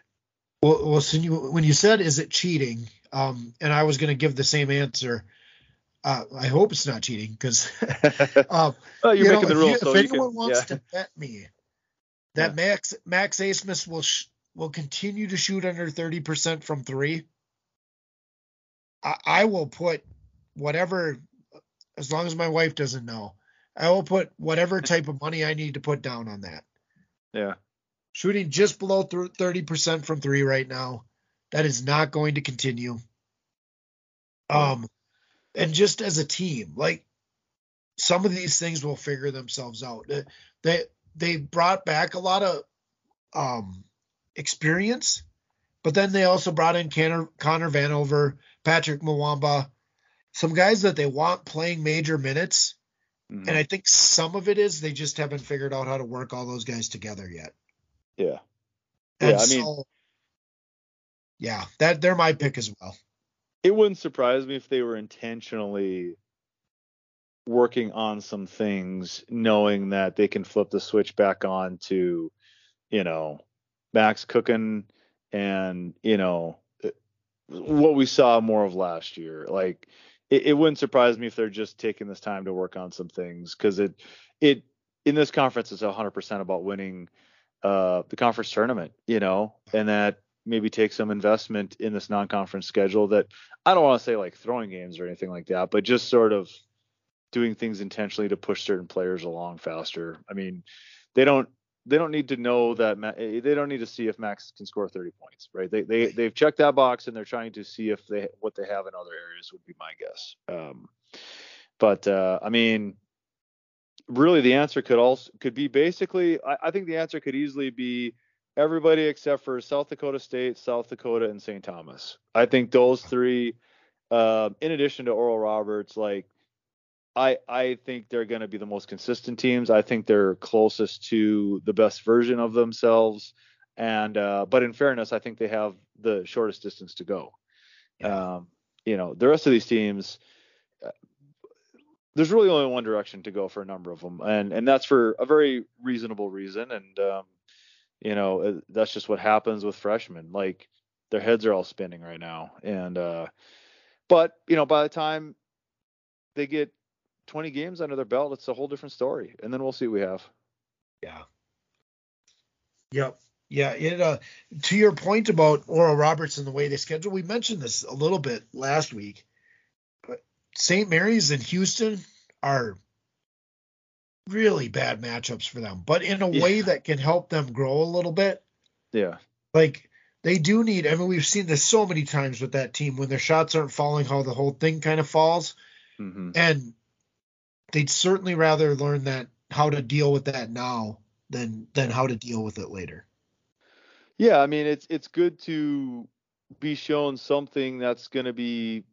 Well, well, so you, when you said is it cheating, um, and I was going to give the same answer. Uh, I hope it's not cheating because um, oh, you're you know, making the if, rules, you- so if anyone can. wants yeah. to bet me that Max Max Abmas will sh- will continue to shoot under thirty percent from three, I, I will put whatever, as long as my wife doesn't know, I will put whatever type of money I need to put down on that. Yeah. Shooting just below 30% from three right now. That is not going to continue. Um, and just as a team, like some of these things will figure themselves out. They they brought back a lot of um experience, but then they also brought in Connor, Connor Vanover, Patrick Mwamba, some guys that they want playing major minutes. Mm-hmm. And I think some of it is they just haven't figured out how to work all those guys together yet. Yeah. And yeah, I mean, so, yeah, that they're my pick as well. It wouldn't surprise me if they were intentionally working on some things, knowing that they can flip the switch back on to, you know, Max cooking and, you know, uh, what we saw more of last year. Like, it, it wouldn't surprise me if they're just taking this time to work on some things because it, it, in this conference, it's 100% about winning uh, the conference tournament, you know, and that maybe take some investment in this non-conference schedule that I don't want to say like throwing games or anything like that, but just sort of doing things intentionally to push certain players along faster. I mean, they don't they don't need to know that eh, they don't need to see if Max can score 30 points, right? They they they've checked that box and they're trying to see if they what they have in other areas would be my guess. Um, but uh, I mean, really the answer could also could be basically I, I think the answer could easily be everybody except for South Dakota State, South Dakota, and St. Thomas. I think those three, uh, in addition to Oral Roberts, like I I think they're going to be the most consistent teams. I think they're closest to the best version of themselves. And uh, but in fairness, I think they have the shortest distance to go. Yeah. Um, you know, the rest of these teams, uh, there's really only one direction to go for a number of them, and and that's for a very reasonable reason. And um, you know, uh, that's just what happens with freshmen. Like their heads are all spinning right now, and uh, but you know, by the time they get 20 games under their belt, it's a whole different story. And then we'll see what we have. Yeah. Yep. Yeah. It, uh, to your point about Oral Roberts and the way they schedule, we mentioned this a little bit last week. St. Mary's and Houston are really bad matchups for them, but in a yeah. way that can help them grow a little bit. Yeah. Like they do need, I mean, we've seen this so many times with that team when their shots aren't falling, how the whole thing kind of falls. Mm-hmm. And they'd certainly rather learn that how to deal with that now than than how to deal with it later. Yeah, I mean it's it's good to be shown something that's going to be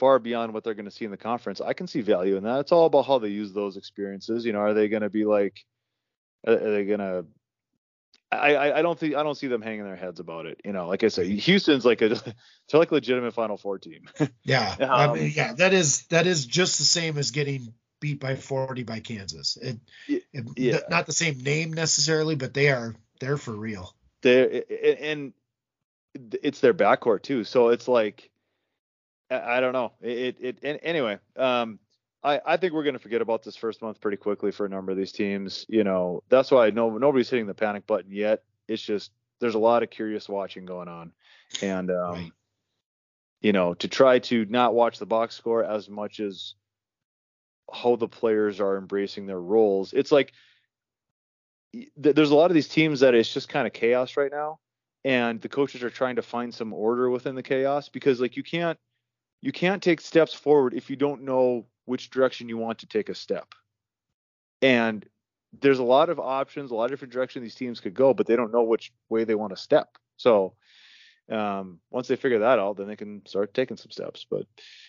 far beyond what they're going to see in the conference. I can see value in that. It's all about how they use those experiences. You know, are they going to be like, are they going to? I, I don't think I don't see them hanging their heads about it. You know, like I said, Houston's like a they're like a legitimate Final Four team. yeah, um, I mean, yeah, that is that is just the same as getting beat by 40 by Kansas. It, it yeah. not the same name necessarily, but they are they're for real. They and it's their backcourt too. So it's like I don't know. It it, it anyway. Um, I I think we're gonna forget about this first month pretty quickly for a number of these teams. You know, that's why no nobody's hitting the panic button yet. It's just there's a lot of curious watching going on, and um, right. you know, to try to not watch the box score as much as how the players are embracing their roles. It's like there's a lot of these teams that it's just kind of chaos right now, and the coaches are trying to find some order within the chaos because like you can't you can't take steps forward if you don't know which direction you want to take a step. And there's a lot of options, a lot of different directions these teams could go, but they don't know which way they want to step. So um, once they figure that out, then they can start taking some steps. But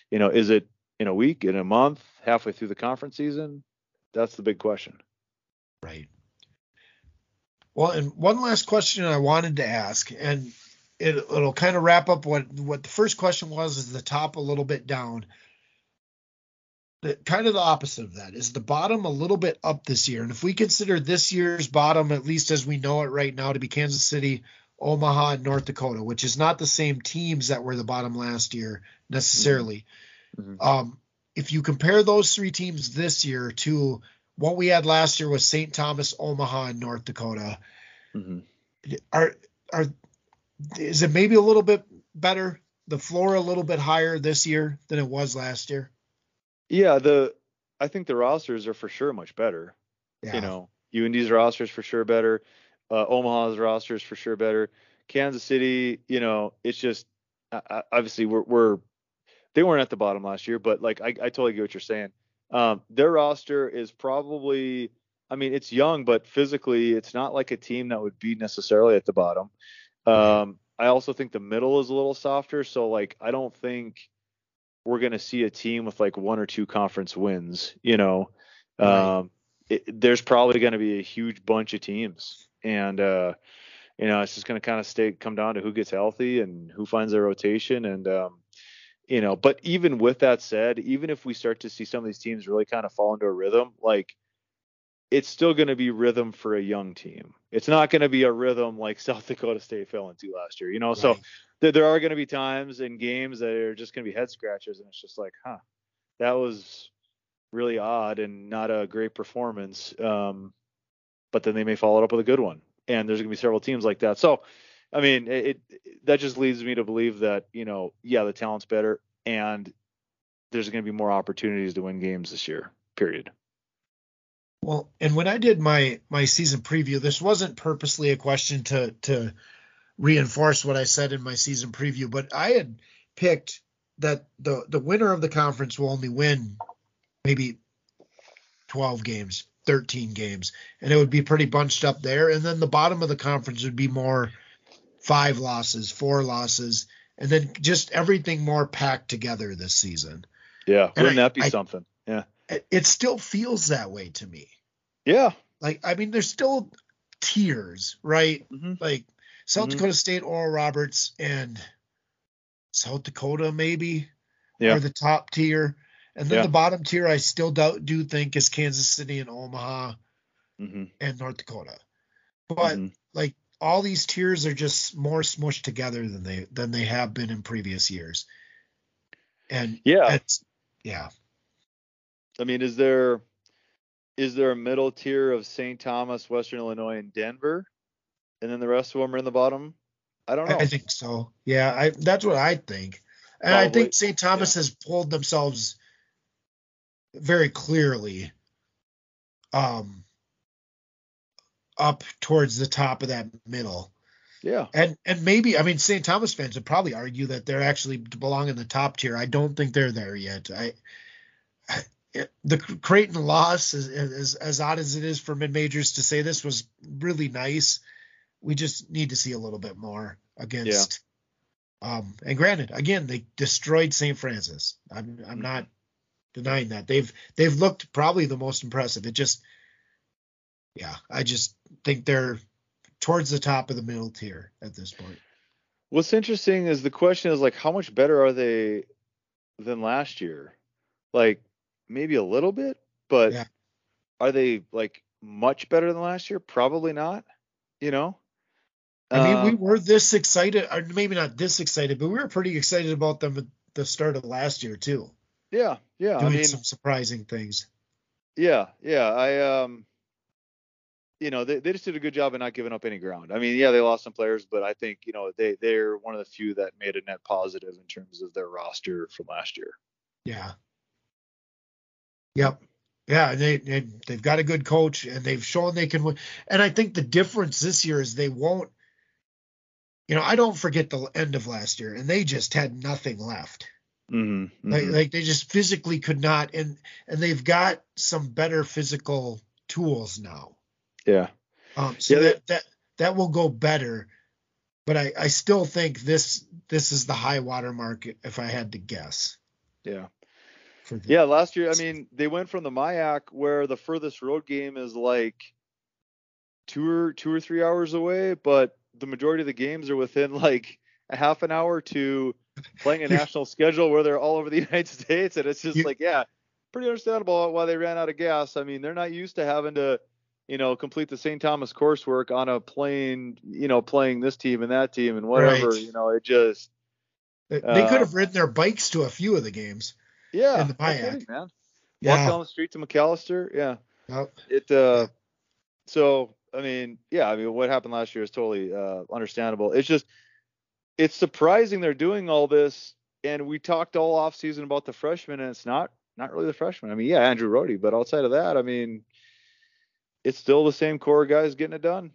you know, is it in a week, in a month, halfway through the conference season? That's the big question. Right. Well, and one last question I wanted to ask, and it, will kind of wrap up what what the first question was, is the top a little bit down. The, kind of the opposite of that is the bottom a little bit up this year. And if we consider this year's bottom, at least as we know it right now, to be Kansas City, Omaha, and North Dakota, which is not the same teams that were the bottom last year necessarily. Mm-hmm Mm-hmm. Um, if you compare those three teams this year to what we had last year with St. Thomas, Omaha, and North Dakota, mm-hmm. are are is it maybe a little bit better? The floor a little bit higher this year than it was last year. Yeah, the I think the rosters are for sure much better. Yeah. You know, UND's rosters for sure better. uh, Omaha's roster is for sure better. Kansas City, you know, it's just obviously we're, we're they weren't at the bottom last year, but like I, I totally get what you're saying. Um, their roster is probably, I mean, it's young, but physically, it's not like a team that would be necessarily at the bottom. Um, I also think the middle is a little softer, so like I don't think we're going to see a team with like one or two conference wins. You know, right. um, it, there's probably going to be a huge bunch of teams, and uh, you know, it's just going to kind of stay come down to who gets healthy and who finds their rotation, and um, you know. But even with that said, even if we start to see some of these teams really kind of fall into a rhythm, like it's still going to be rhythm for a young team. It's not going to be a rhythm like South Dakota State fell into last year, you know. Right. So there, there are going to be times in games that are just going to be head scratchers, and it's just like, huh, that was really odd and not a great performance. Um, but then they may follow it up with a good one, and there's going to be several teams like that. So, I mean, it, it that just leads me to believe that you know, yeah, the talent's better, and there's going to be more opportunities to win games this year. Period. Well, and when I did my my season preview, this wasn't purposely a question to to reinforce what I said in my season preview, but I had picked that the the winner of the conference will only win maybe 12 games, 13 games, and it would be pretty bunched up there. And then the bottom of the conference would be more five losses, four losses, and then just everything more packed together this season. Yeah, wouldn't I, that be I, something? Yeah it still feels that way to me. Yeah. Like I mean, there's still tiers, right? Mm-hmm. Like South mm-hmm. Dakota State, Oral Roberts, and South Dakota maybe yeah. are the top tier, and then yeah. the bottom tier I still do, do think is Kansas City and Omaha mm-hmm. and North Dakota. But mm-hmm. like all these tiers are just more smushed together than they than they have been in previous years. And yeah, yeah. I mean, is there is there a middle tier of St. Thomas, Western Illinois, and Denver, and then the rest of them are in the bottom? I don't know. I think so. Yeah, I that's what I think, and Probably. I think St. Thomas yeah. has pulled themselves very clearly um up towards the top of that middle. Yeah. And and maybe I mean St. Thomas fans would probably argue that they're actually belong in the top tier. I don't think they're there yet. I the Creighton loss, as, as, as odd as it is for mid majors to say this, was really nice. We just need to see a little bit more against. Yeah. Um, and granted, again, they destroyed St. Francis. I'm I'm mm-hmm. not denying that. They've they've looked probably the most impressive. It just, yeah, I just think they're towards the top of the middle tier at this point. What's interesting is the question is like, how much better are they than last year? Like maybe a little bit, but yeah. are they like much better than last year? Probably not. You know. I mean, we um, were this excited, or maybe not this excited, but we were pretty excited about them at the start of last year too. Yeah, yeah. Doing I mean, some surprising things. Yeah, yeah. I um, you know, they, they just did a good job of not giving up any ground. I mean, yeah, they lost some players, but I think you know they they're one of the few that made a net positive in terms of their roster from last year. Yeah, Yep. Yeah, they, they they've got a good coach and they've shown they can win. And I think the difference this year is they won't. You know, I don't forget the end of last year, and they just had nothing left. Mm-hmm, mm-hmm. Like, like they just physically could not, and and they've got some better physical tools now. Yeah. Um. So yeah, that that that will go better, but I I still think this this is the high water mark if I had to guess. Yeah the, yeah last year i mean they went from the MIAC where the furthest road game is like two or two or three hours away but the majority of the games are within like a half an hour to playing a national schedule where they're all over the united states and it's just you, like yeah pretty understandable why they ran out of gas. I mean they're not used to having to you know complete the st thomas coursework on a plane you know playing this team and that team and whatever right. you know it just they, uh, could have ridden their bikes to a few of the games yeah, in the kidding, man. Yeah. Walk down the street to Macalester. Yeah. Yep. It. Uh, so I mean, yeah. I mean, what happened last year is totally uh, understandable. It's just, it's surprising they're doing all this, and we talked all off season about the freshmen, and it's not not really the freshmen. I mean, yeah, Andrew Rohde, but outside of that, I mean, it's still the same core guys getting it done.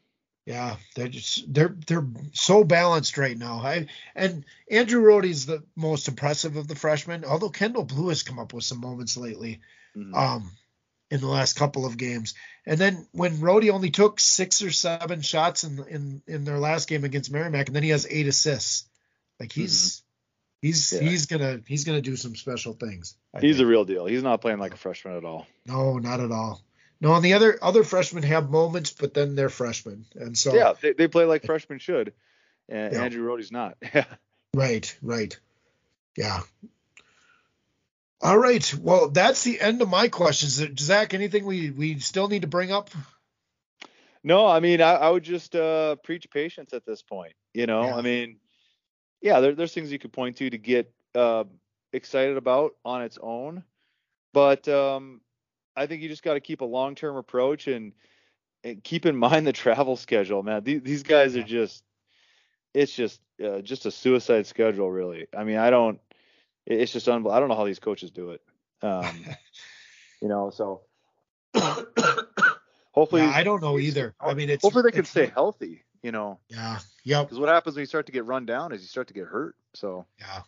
Yeah, they're just they're they're so balanced right now. I and Andrew Rohde's the most impressive of the freshmen, although Kendall Blue has come up with some moments lately. Mm-hmm. Um, in the last couple of games. And then when Rohde only took six or seven shots in in in their last game against Merrimack, and then he has eight assists. Like he's mm-hmm. he's yeah. he's gonna he's gonna do some special things. I he's think. a real deal. He's not playing like a freshman at all. No, not at all. No, and the other other freshmen have moments, but then they're freshmen, and so yeah, they, they play like freshmen should. And yeah. Andrew Rohde's not. right, right. Yeah, all right. Well, that's the end of my questions. Zach, anything we we still need to bring up? No, I mean, I, I would just uh, preach patience at this point. You know, yeah. I mean, yeah, there, there's things you could point to to get uh, excited about on its own, but um, I think you just got to keep a long-term approach and, and, keep in mind the travel schedule, man. These, these guys are just, it's just uh, just a suicide schedule, really. I mean, I don't it's just unbelievable. I don't know how these coaches do it. Um, you know, so hopefully yeah, I don't know either. I mean, it's hopefully they can stay healthy. You know. Yeah. Yep. Because what happens when you start to get run down is you start to get hurt. So. Yeah.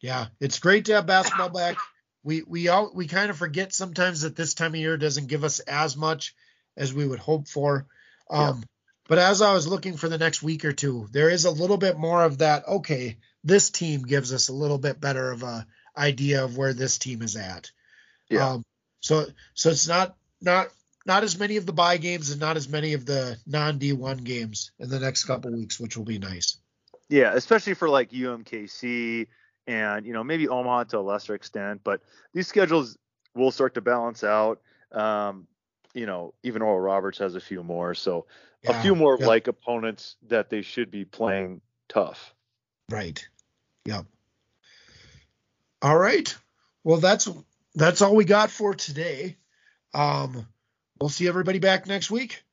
Yeah, it's great to have basketball back. We we all we kind of forget sometimes that this time of year doesn't give us as much as we would hope for. Um, yeah. But as I was looking for the next week or two, there is a little bit more of that. Okay, this team gives us a little bit better of a idea of where this team is at. Yeah. Um, so so it's not not not as many of the buy games and not as many of the non D1 games in the next couple weeks, which will be nice. Yeah, especially for like UMKC and you know maybe Omaha to a lesser extent, but these schedules will start to balance out. Um, you know, even Oral Roberts has a few more, so yeah, a few more yeah. like opponents that they should be playing tough. Right. Yep. All right. Well, that's that's all we got for today. Um, we'll see everybody back next week.